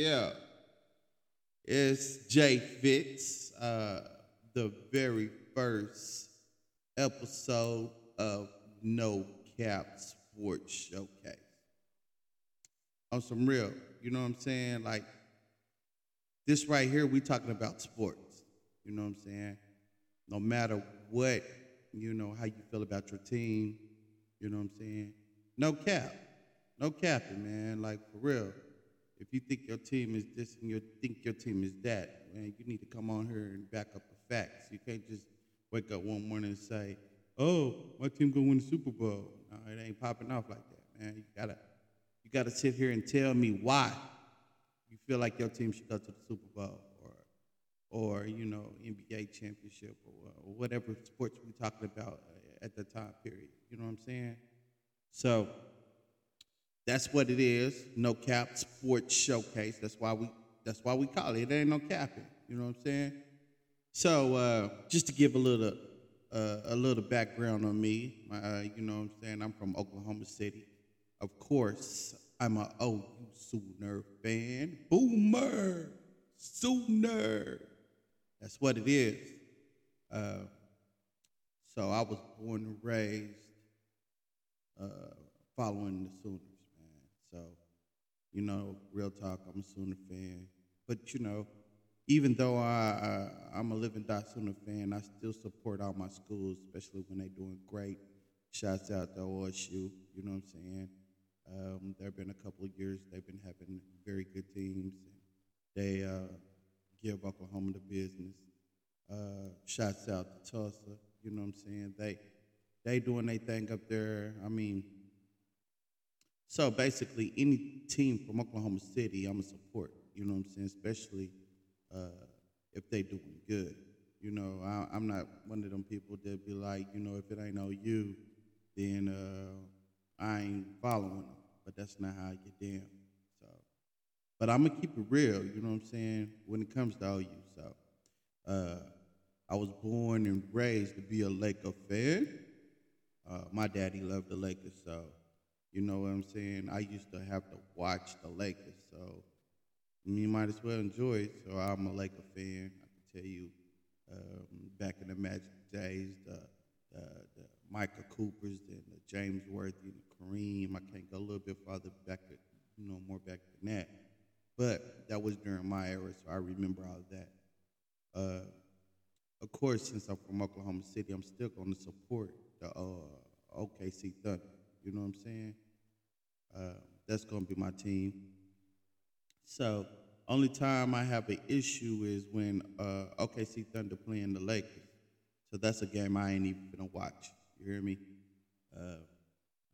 Yeah. It's Jay Fitz, uh, the very first episode of No Cap Sports Showcase. On some real, you know what I'm saying? Like this right here, we talking about sports. You know what I'm saying? No matter what, you know, how you feel about your team, you know what I'm saying? No cap. No capping, man. Like for real. If you think your team is this and you think your team is that, man, you need to come on here and back up the facts. You can't just wake up one morning and say, "Oh, my team gonna win the Super Bowl." No, it ain't popping off like that, man. You gotta, you gotta sit here and tell me why you feel like your team should go to the Super Bowl or, or you know, NBA championship or, or whatever sports we're talking about uh, at the time period. You know what I'm saying? So that's what it is. No cap sports showcase. That's why we that's why we call it. It ain't no capping. You know what I'm saying? So uh, just to give a little uh, a little background on me, uh, you know what I'm saying? I'm from Oklahoma City. Of course, I'm a OU Sooner fan. Boomer Sooner. That's what it is. Uh, so I was born and raised uh, following the Sooners, man. So, you know, real talk, I'm a Sooner fan. But, you know, even though I, I, am a living die Sooner fan, I still support all my schools, especially when they're doing great. Shouts out to OSU, you know what I'm saying? Um, there have been a couple of years they've been having very good teams. They uh, give Oklahoma the business. Uh, shouts out to Tulsa, you know what I'm saying? They they doing their thing up there. I mean, so basically, any team from Oklahoma City, I'm a support. You know what I'm saying? Especially uh, if they doing good. You know, I, am not one of them people that be like, you know, if it ain't no you, then uh, I ain't following them. But that's not how I get down. So, but I'm gonna keep it real. You know what I'm saying? When it comes to OU, so uh, I was born and raised to be a Laker fan. Uh, my daddy loved the Lakers, so you know what I'm saying. I used to have to watch the Lakers, so you might as well enjoy it. So I'm a Laker fan. I can tell you, um, back in the Magic days, the, the, the Michael Coopers and the James Worthy and the Kareem. I can't go a little bit farther back, you know, more back than that. But that was during my era, so I remember all that. Uh, of course, since I'm from Oklahoma City, I'm still going to support the uh, OKC Thunder. You know what I'm saying? Uh, that's going to be my team. So, only time I have an issue is when uh, OKC Thunder playing the Lakers. So that's a game I ain't even gonna watch. You hear me? Uh,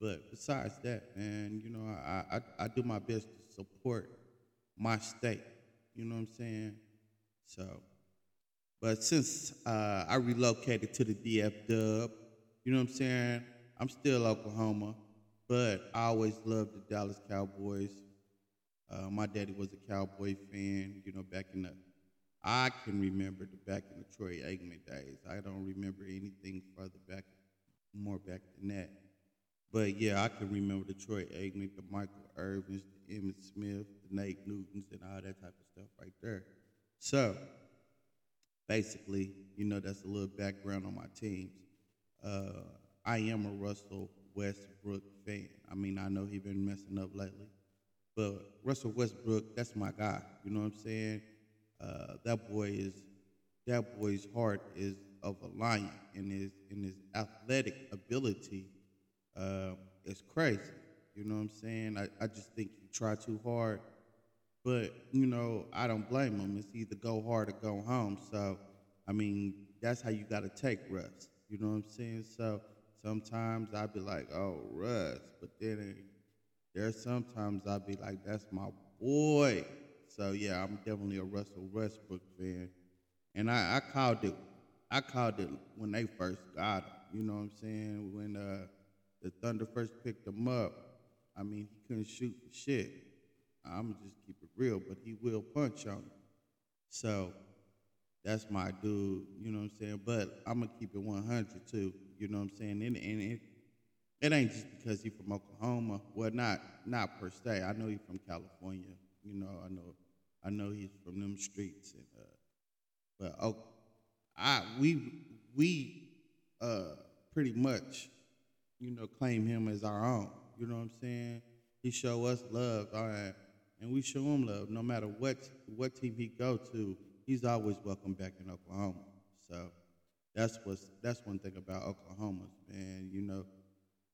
but besides that, man, you know, I, I I do my best to support my state. You know what I'm saying? So, but since uh, I relocated to the DF Dub, you know what I'm saying? I'm still Oklahoma, but I always loved the Dallas Cowboys. Uh, my daddy was a Cowboy fan, you know, back in the, I can remember the back in the Troy Aikman days. I don't remember anything further back, more back than that. But yeah, I can remember the Troy Aikman, the Michael Irvins, the Emmitt Smith, the Nate Newtons, and all that type of stuff right there. So basically, you know, that's a little background on my teams. Uh, I am a Russell Westbrook fan. I mean, I know he's been messing up lately, but Russell Westbrook, that's my guy. You know what I'm saying? Uh, that boy is that boy's heart is of a lion, and his and his athletic ability uh, is crazy. You know what I'm saying? I, I just think he tried too hard, but you know I don't blame him. It's either go hard or go home. So I mean that's how you got to take Russ. You know what I'm saying? So sometimes I'd be like, oh, Russ. But then there's sometimes I'd be like, that's my boy. So yeah, I'm definitely a Russell Westbrook fan. And I, I called it I called it when they first got him. You know what I'm saying? When uh, the Thunder first picked him up, I mean he couldn't shoot for shit. I'm gonna just keep it real, but he will punch on you. So that's my dude, you know what I'm saying? But I'm gonna keep it 100 too, you know what I'm saying? And, and it, it ain't just because he's from Oklahoma. Well, not not per se. I know he's from California. You know, I know I know he's from them streets. And, uh, but oh, I we we uh, pretty much, you know, claim him as our own. You know what I'm saying? He show us love, all right, and we show him love. No matter what what team he go to, he's always welcome back in Oklahoma. So that's what's that's one thing about Oklahoma, man. You know,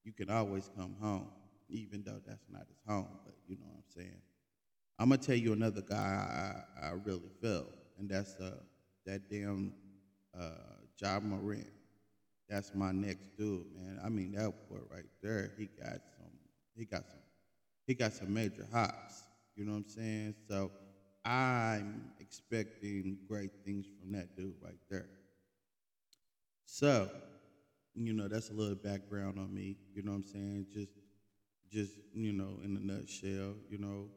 you can always come home, even though that's not his home. But you know what I'm saying. I'm gonna tell you another guy I, I really felt, and that's uh that damn uh Ja Morant. That's my next dude, man. I mean that boy right there, he got some he got some he got some major hops. You know what I'm saying? So I'm expecting great things from that dude right there. So, you know, that's a little background on me. You know what I'm saying? Just, just you know, in a nutshell, you know,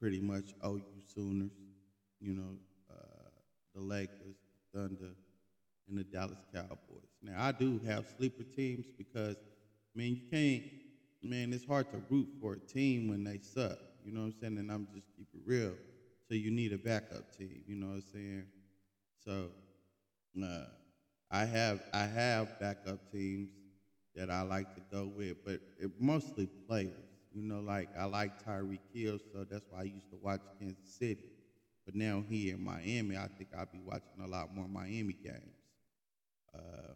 pretty much OU Sooners, you know, uh, the Lakers, Thunder, and the Dallas Cowboys. Now, I do have sleeper teams because, man, you can't, man, it's hard to root for a team when they suck. You know what I'm saying? And I'm just keep it real. So you need a backup team. You know what I'm saying? So, uh, I have I have backup teams that I like to go with, but it mostly players. You know, like I like Tyreek Hill, so that's why I used to watch Kansas City. But now here in Miami, I think I'll be watching a lot more Miami games. Uh,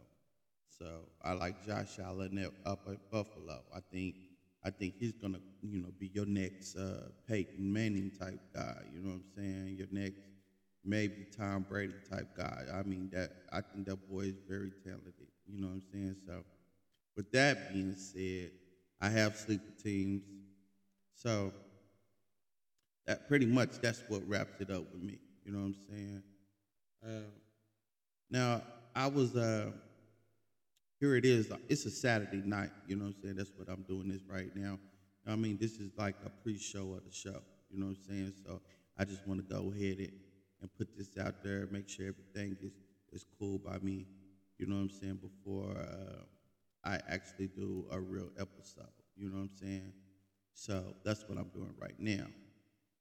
so I like Josh Allen up at Buffalo. I think I think he's gonna, you know, be your next uh, Peyton Manning type guy. You know what I'm saying? Your next maybe Tom Brady type guy. I mean that I think that boy is very talented. You know what I'm saying? So with that being said, I have sleeper teams. So that pretty much that's what wraps it up with me. You know what I'm saying? Uh, now I was uh here it is. It's a Saturday night. You know what I'm saying? That's what I'm doing this right now. I mean, this is like a pre-show of the show. You know what I'm saying? So I just want to go ahead and and put this out there, make sure everything is, is cool by me, you know what I'm saying, before uh, I actually do a real episode, you know what I'm saying? So that's what I'm doing right now.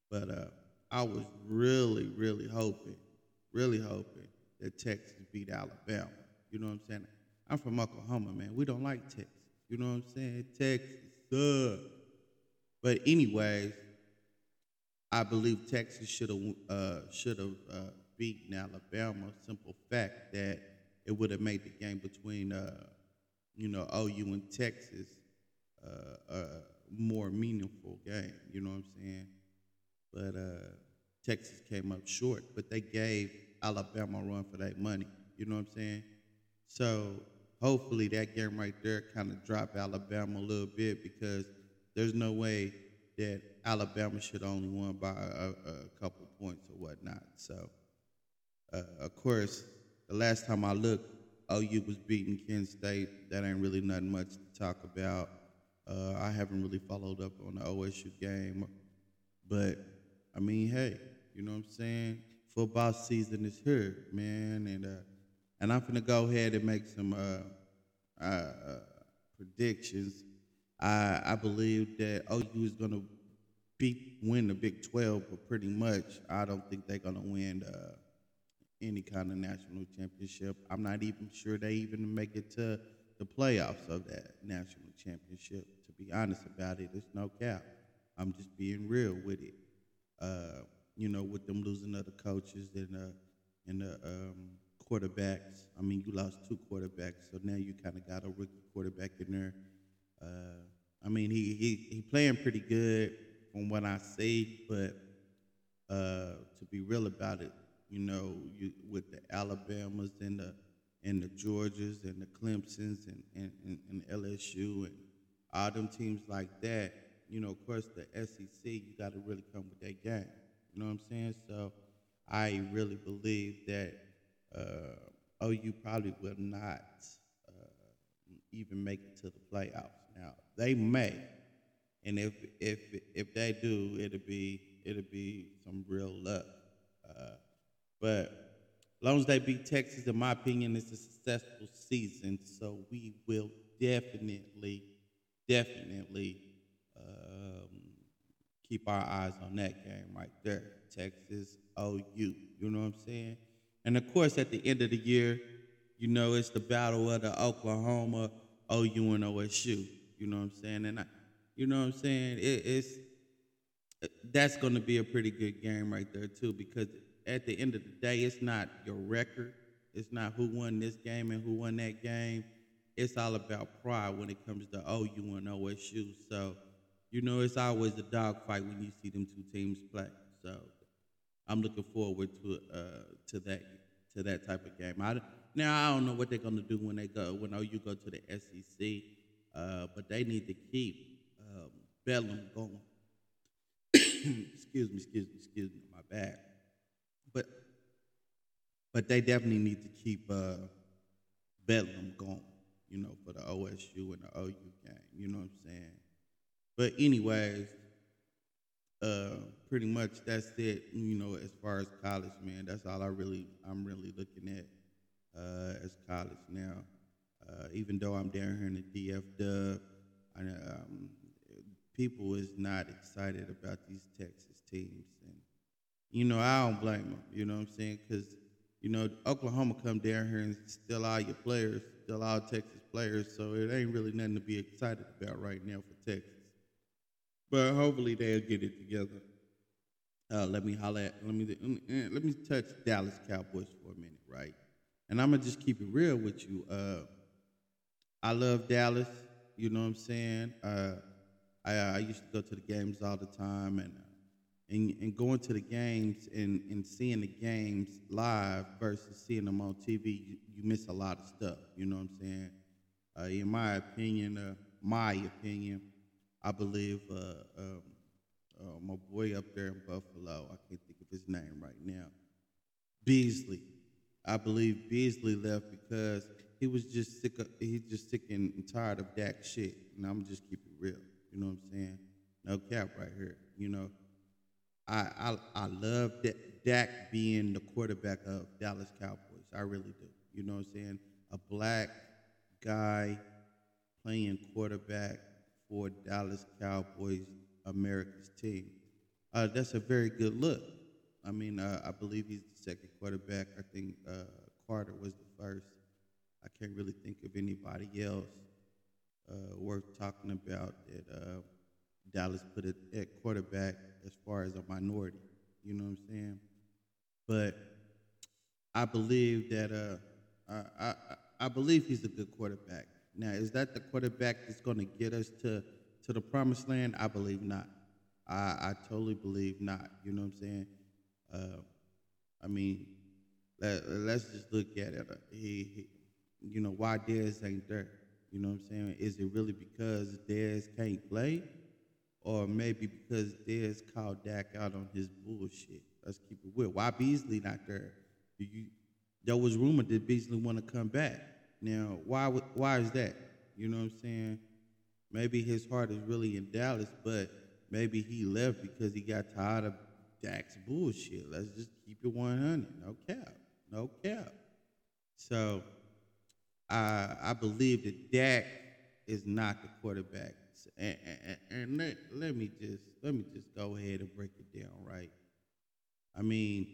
But uh, I was really, really hoping, really hoping that Texas beat Alabama. You know what I'm saying? I'm from Oklahoma, man. We don't like Texas. You know what I'm saying? Texas sucks. But anyways, I believe Texas should have uh, should have uh, beaten Alabama. Simple fact that it would have made the game between uh, you know OU and Texas uh, a more meaningful game. You know what I'm saying? But uh, Texas came up short. But they gave Alabama a run for that money. You know what I'm saying? So hopefully that game right there kind of dropped Alabama a little bit because there's no way that Alabama should only won by a, a couple points or whatnot. So, uh, of course, the last time I looked, OU was beating Kent State. That ain't really nothing much to talk about. Uh, I haven't really followed up on the OSU game, but I mean, hey, you know what I'm saying? Football season is here, man, and uh, and I'm gonna go ahead and make some uh, uh predictions I, I believe that OU is going to beat win the Big 12, but pretty much I don't think they're going to win uh, any kind of national championship. I'm not even sure they even make it to the playoffs of that national championship. To be honest about it, it's no cap. I'm just being real with it. Uh, you know, with them losing other coaches and uh, and the um, quarterbacks. I mean, you lost two quarterbacks, so now you kind of got a rookie quarterback in there. Uh, I mean, he he he playing pretty good from what I see, but uh, to be real about it, you know, you, with the Alabamas and the and the Georgias and the Clemsons and, and, and, and LSU and all them teams like that, you know, of course the SEC, you got to really come with that game. You know what I'm saying? So I really believe that uh, OU probably will not uh, even make it to the playoffs. Now they may, and if if if they do, it'll be it'll be some real luck. Uh, but as long as they beat Texas, in my opinion, it's a successful season. So we will definitely, definitely keep our eyes on that game right there. Texas OU. You know what I'm saying? And of course, at the end of the year, you know, it's the battle of the Oklahoma, OU, and OSU. You know what I'm saying? And I, you know what I'm saying? It, it's that's going to be a pretty good game right there too, because at the end of the day, it's not your record, it's not who won this game and who won that game. It's all about pride when it comes to OU and OSU. So, you know, it's always a dogfight when you see them two teams play. So, I'm looking forward to uh, to that to that type of game. I, now I don't know what they're gonna do when they go when OU go to the SEC, uh, but they need to keep um, Bedlam going. excuse me, excuse me, excuse me, my bad. But but they definitely need to keep uh, Bedlam going, you know, for the OSU and the OU game. You know what I'm saying? But anyways, uh, pretty much that's it. You know, as far as college, man, that's all I really I'm really looking at uh, as college now. Uh, even though I'm down here in the DF Dub, I, um, people is not excited about these Texas teams, and you know I don't blame them. You know what I'm saying? Because you know Oklahoma come down here and steal all your players, steal all Texas players, so it ain't really nothing to be excited about right now for Texas. But hopefully they'll get it together. Uh, let me holler at, let me let me touch Dallas Cowboys for a minute, right? And I'm gonna just keep it real with you. Uh, I love Dallas. You know what I'm saying? Uh, I, I used to go to the games all the time, and and, and going to the games and, and seeing the games live versus seeing them on TV, you, you miss a lot of stuff. You know what I'm saying? Uh, in my opinion, uh, my opinion, I believe uh, um, uh, my boy up there in Buffalo, I can't think of his name right now, Beasley. I believe Beasley left because he was just sick of, he's just sick and tired of Dak shit. And I'm just keep it real. You know what I'm saying? No cap right here. You know, I I, I love that Dak being the quarterback of Dallas Cowboys. I really do. You know what I'm saying? A black guy playing quarterback for Dallas Cowboys, America's team. Uh, that's a very good look. I mean, uh, I believe he's the second quarterback. I think uh, Carter was the first. I can't really think of anybody else uh, worth talking about that uh, Dallas put it at quarterback as far as a minority. You know what I'm saying? But I believe that uh, I, I, I believe he's a good quarterback. Now, is that the quarterback that's going to get us to to the promised land? I believe not. I, I totally believe not. You know what I'm saying? Uh, I mean, let, us just look at it. He, he, you know, why Dez ain't there? You know what I'm saying? Is it really because Dez can't play? Or maybe because Dez called Dak out on his bullshit. Let's keep it real. Why Beasley not there? You, there was rumor that Beasley want to come back. Now, why why is that? You know what I'm saying? Maybe his heart is really in Dallas, but maybe he left because he got tired of Dak's bullshit. Let's just keep it 100. No cap. No cap. So I, I believe that Dak is not the quarterback. And, and, and let, let me just let me just go ahead and break it down, right? I mean,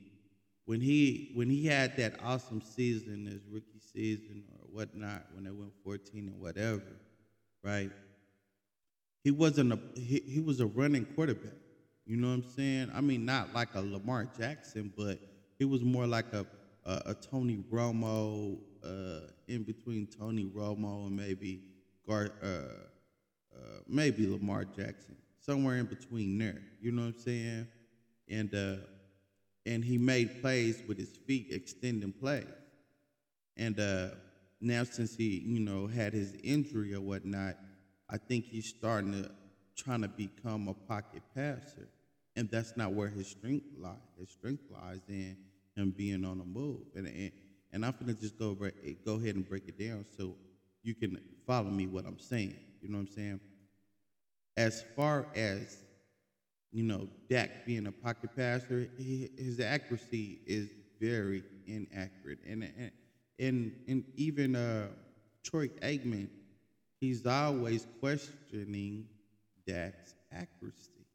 when he when he had that awesome season, his rookie season or whatnot, when they went 14 and whatever, right? He wasn't a he, he was a running quarterback. You know what I'm saying? I mean, not like a Lamar Jackson, but he was more like a a, a Tony Romo, uh, in between Tony Romo and maybe Gar, uh, uh, maybe Lamar Jackson, somewhere in between there. You know what I'm saying? And uh, and he made plays with his feet, extending plays. And uh, now, since he you know had his injury or whatnot, I think he's starting to trying to become a pocket passer, and that's not where his strength lies. His strength lies in him being on the move, and and, and I'm gonna just go go ahead and break it down so you can follow me what I'm saying. You know what I'm saying? As far as you know, Dak being a pocket passer, he, his accuracy is very inaccurate, and and and, and even uh, Troy Aikman, he's always questioning Dak's accuracy.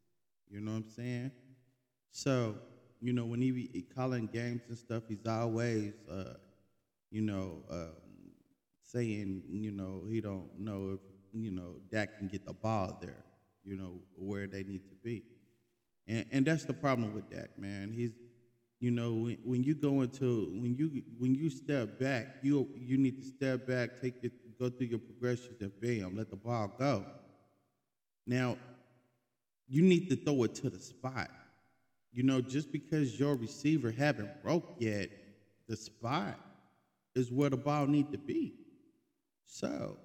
You know what I'm saying? So, you know, when he be calling games and stuff, he's always, uh, you know, um, saying, you know, he don't know if, you know, Dak can get the ball there, you know, where they need to be. And, and that's the problem with Dak, man. He's, you know, when, when you go into when you when you step back, you you need to step back, take it, go through your progressions, and bam, let the ball go. Now, you need to throw it to the spot. You know, just because your receiver haven't broke yet, the spot is where the ball need to be. So,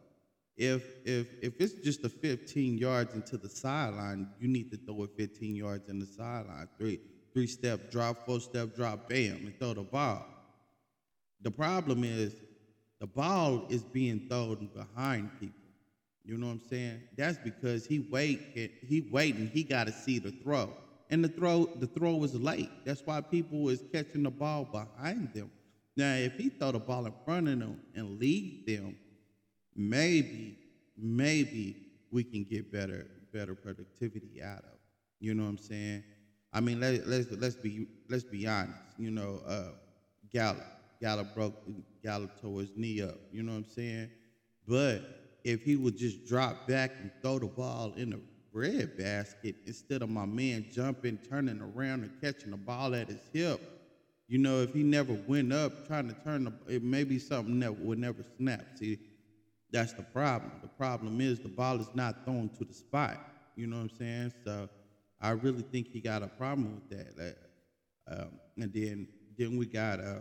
if if if it's just a 15 yards into the sideline, you need to throw it 15 yards in the sideline. Three three step drop, four step drop, bam, and throw the ball. The problem is the ball is being thrown behind people. You know what I'm saying? That's because he wait he waiting, he got to see the throw. And the throw the throw was late. That's why people was catching the ball behind them. Now, if he throw the ball in front of them and lead them, maybe, maybe we can get better better productivity out of. You know what I'm saying? I mean, let, let's let's be let's be honest. You know, uh, Gallup Gallup broke Gallup tore his knee up. You know what I'm saying? But if he would just drop back and throw the ball in the bread basket instead of my man jumping, turning around, and catching the ball at his hip, you know, if he never went up trying to turn the, it may be something that would never snap. See, that's the problem. The problem is the ball is not thrown to the spot. You know what I'm saying? So I really think he got a problem with that. Like, um, and then then we got uh,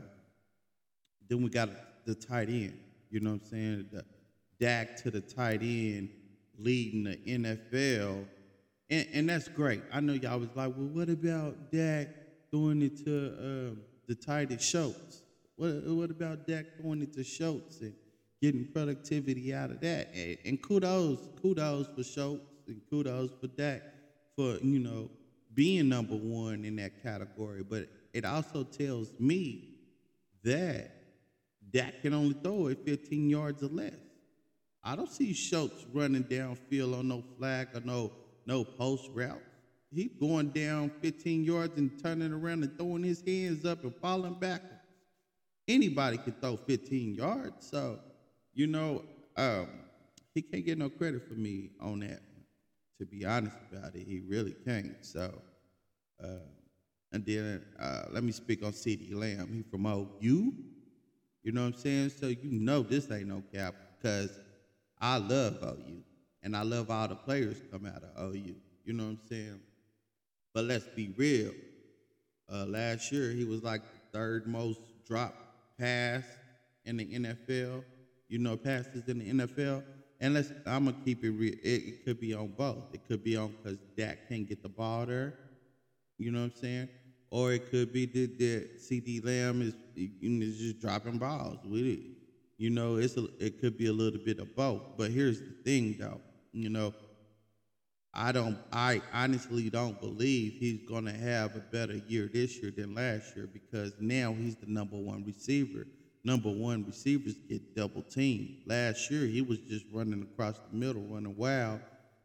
then we got the tight end. You know what I'm saying? The Dak to the tight end leading the NFL, and, and that's great. I know y'all was like, well, what about Dak throwing it to uh, the end Schultz? What what about Dak throwing it to Schultz and getting productivity out of that? And, and kudos, kudos for Schultz and kudos for Dak for you know being number one in that category, but it also tells me that Dak can only throw it 15 yards or less. I don't see Schultz running downfield on no flag or no no post route. He going down 15 yards and turning around and throwing his hands up and falling backwards. Anybody can throw 15 yards, so you know um, he can't get no credit for me on that to be honest about it. He really can't. So, uh, and then uh, let me speak on CeeDee Lamb. He from OU. You know what I'm saying? So you know this ain't no cap because I love OU and I love all the players come out of OU. You know what I'm saying? But let's be real. Uh, last year he was like the third most drop pass in the NFL. You know, passes in the NFL. And let's, I'm gonna keep it real. It, it could be on both. It could be on because Dak can't get the ball there. You know what I'm saying? Or it could be that, that CeeDee Lamb is, is just dropping balls with it. You know, it's a, it could be a little bit of both. But here's the thing, though. You know, I don't. I honestly don't believe he's gonna have a better year this year than last year because now he's the number one receiver number one receivers get double teamed. Last year, he was just running across the middle, running wild.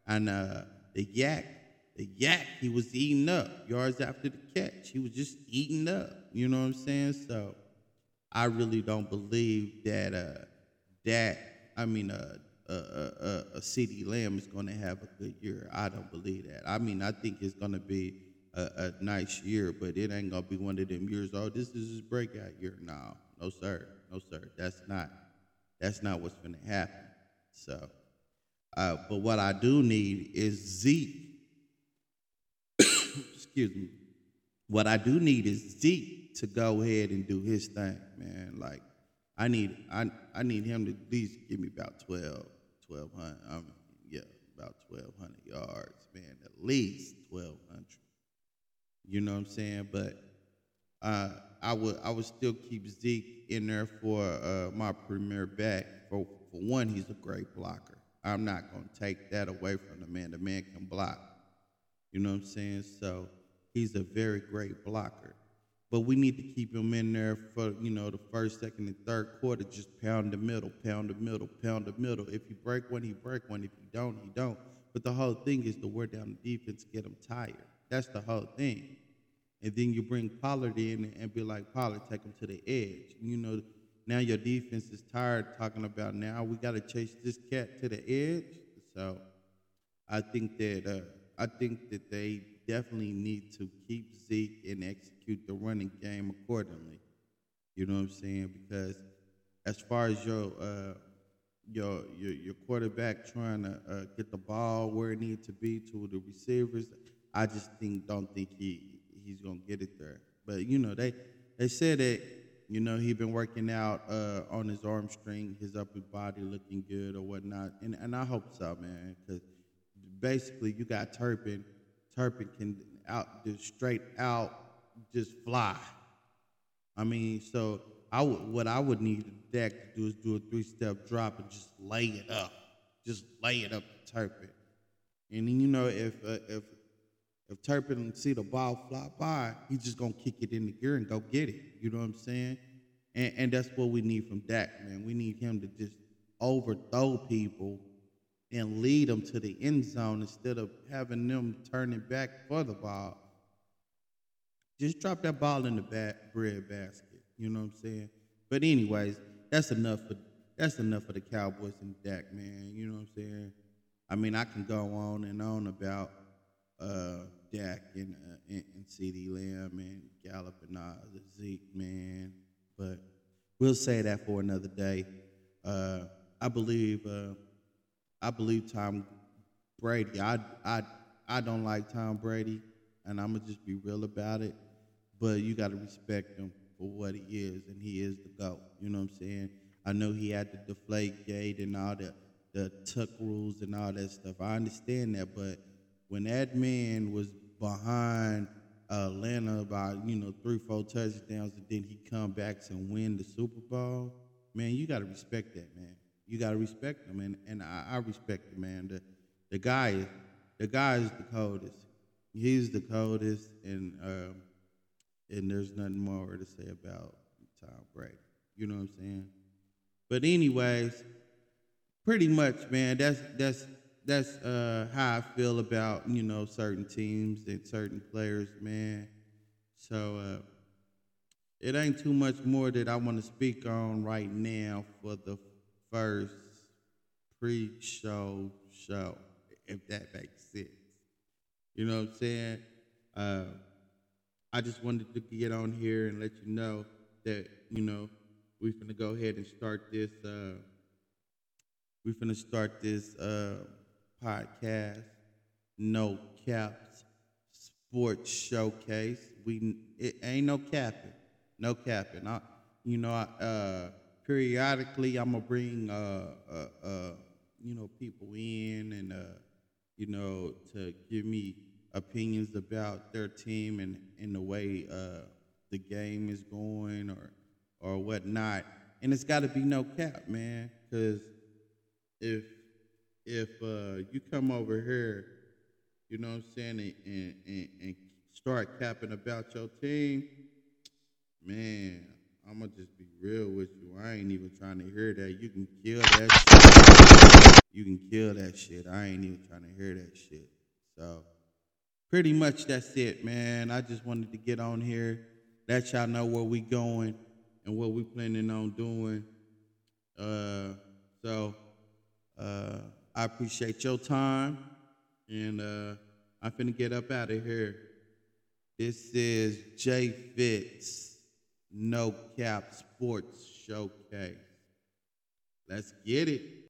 And uh, the YAC the YAC he was eating up yards after the catch. He was just eating up. You know what I'm saying? So I really don't believe that uh, that I mean uh, uh, uh, uh a CeeDee Lamb is going to have a good year. I don't believe that. I mean, I think it's going to be a, a, nice year, but it ain't going to be one of them years. Oh, this is his breakout year now. No, sir. No, sir. That's not. That's not what's going to happen. So, uh, but what I do need is Zeke. Excuse me. What I do need is Zeke to go ahead and do his thing, man. Like, I need I I need him to at least give me about 12, 1200. I mean, yeah, about 1,200 yards, man. At least 1,200. You know what I'm saying? But uh, I would I would still keep Zeke in there for uh, my premier back. For for one, he's a great blocker. I'm not to take that away from the man. The man can block. You know what I'm saying? So he's a very great blocker. But we need to keep him in there for you know the first, second, and third quarter. Just pound the middle, pound the middle, pound the middle. If you break one, he break one. If you don't, he don't. But the whole thing is to wear down the defense, get them tired. That's the whole thing. And then you bring Pollard in and be like, Pollard, take him to the edge. You know, now your defense is tired talking about now we got to chase this cat to the edge. So I think that uh, I think that they definitely need to keep Zeke and execute the running game accordingly. You know what I'm saying? Because as far as your uh, your, your your quarterback trying to uh, get the ball where it needs to be to the receivers, I just think don't think he he's gonna get it there. But you know they they said that you know he been working out uh, on his arm string, his upper body looking good or whatnot, and and I hope so, man, because basically you got Turpin. Turpin can out just straight out just fly. I mean, so I would what I would need Dak to do is do a three step drop and just lay it up, just lay it up to Turpin. And then you know if uh, if if Turpin see the ball fly by, he's just gonna kick it in the gear and go get it. You know what I'm saying? And, and that's what we need from Dak, man. We need him to just overthrow people and lead them to the end zone instead of having them turning back for the ball. Just drop that ball in the bat, bread basket. You know what I'm saying? But anyways, that's enough for that's enough for the Cowboys and Dak, man. You know what I'm saying? I mean, I can go on and on about uh, Dak and, uh, and, and CeeDee Lamb and Gallup and Zeke, man. But we'll say that for another day. Uh, I believe uh, I believe Tom Brady. I I I don't like Tom Brady, and I'm gonna just be real about it. But you got to respect him for what he is, and he is the GOAT. You know what I'm saying? I know he had the deflate gate and all the the tuck rules and all that stuff. I understand that, but when that man was behind Atlanta by you know three, four touchdowns, and then he come back and win the Super Bowl, man, you got to respect that, man. You got to respect him, and and I, I respect the man. The the guy is the guy is the coldest. He's the coldest, and um, and there's nothing more to say about Tom Brady. You know what I'm saying? But anyways, pretty much, man. That's that's that's uh, how I feel about you know certain teams and certain players, man. So uh, it ain't too much more that I want to speak on right now for the first pre-show show, if that makes sense. You know what I'm saying? Uh, I just wanted to get on here and let you know that you know we're gonna go ahead and start this. Uh, we're gonna start this uh, podcast, No Caps Sports Showcase. We it ain't no capping, no capping. I, you know, I, uh, periodically I'm gonna bring uh, uh, uh, you know people in and uh, you know to give me opinions about their team and, and the way uh, the game is going or or whatnot. And it's got to be no cap, man, because if if uh, you come over here, you know what I'm saying, and, and, and start capping about your team, man, I'm gonna just be real with you. I ain't even trying to hear that. You can kill that shit. You can kill that shit. I ain't even trying to hear that shit. So pretty much that's it, man. I just wanted to get on here, let y'all know where we going and what we planning on doing. Uh, so uh, I appreciate your time, and uh, I'm finna get up out of here. This is Jay Fitz, No Cap Sports Showcase. Let's get it.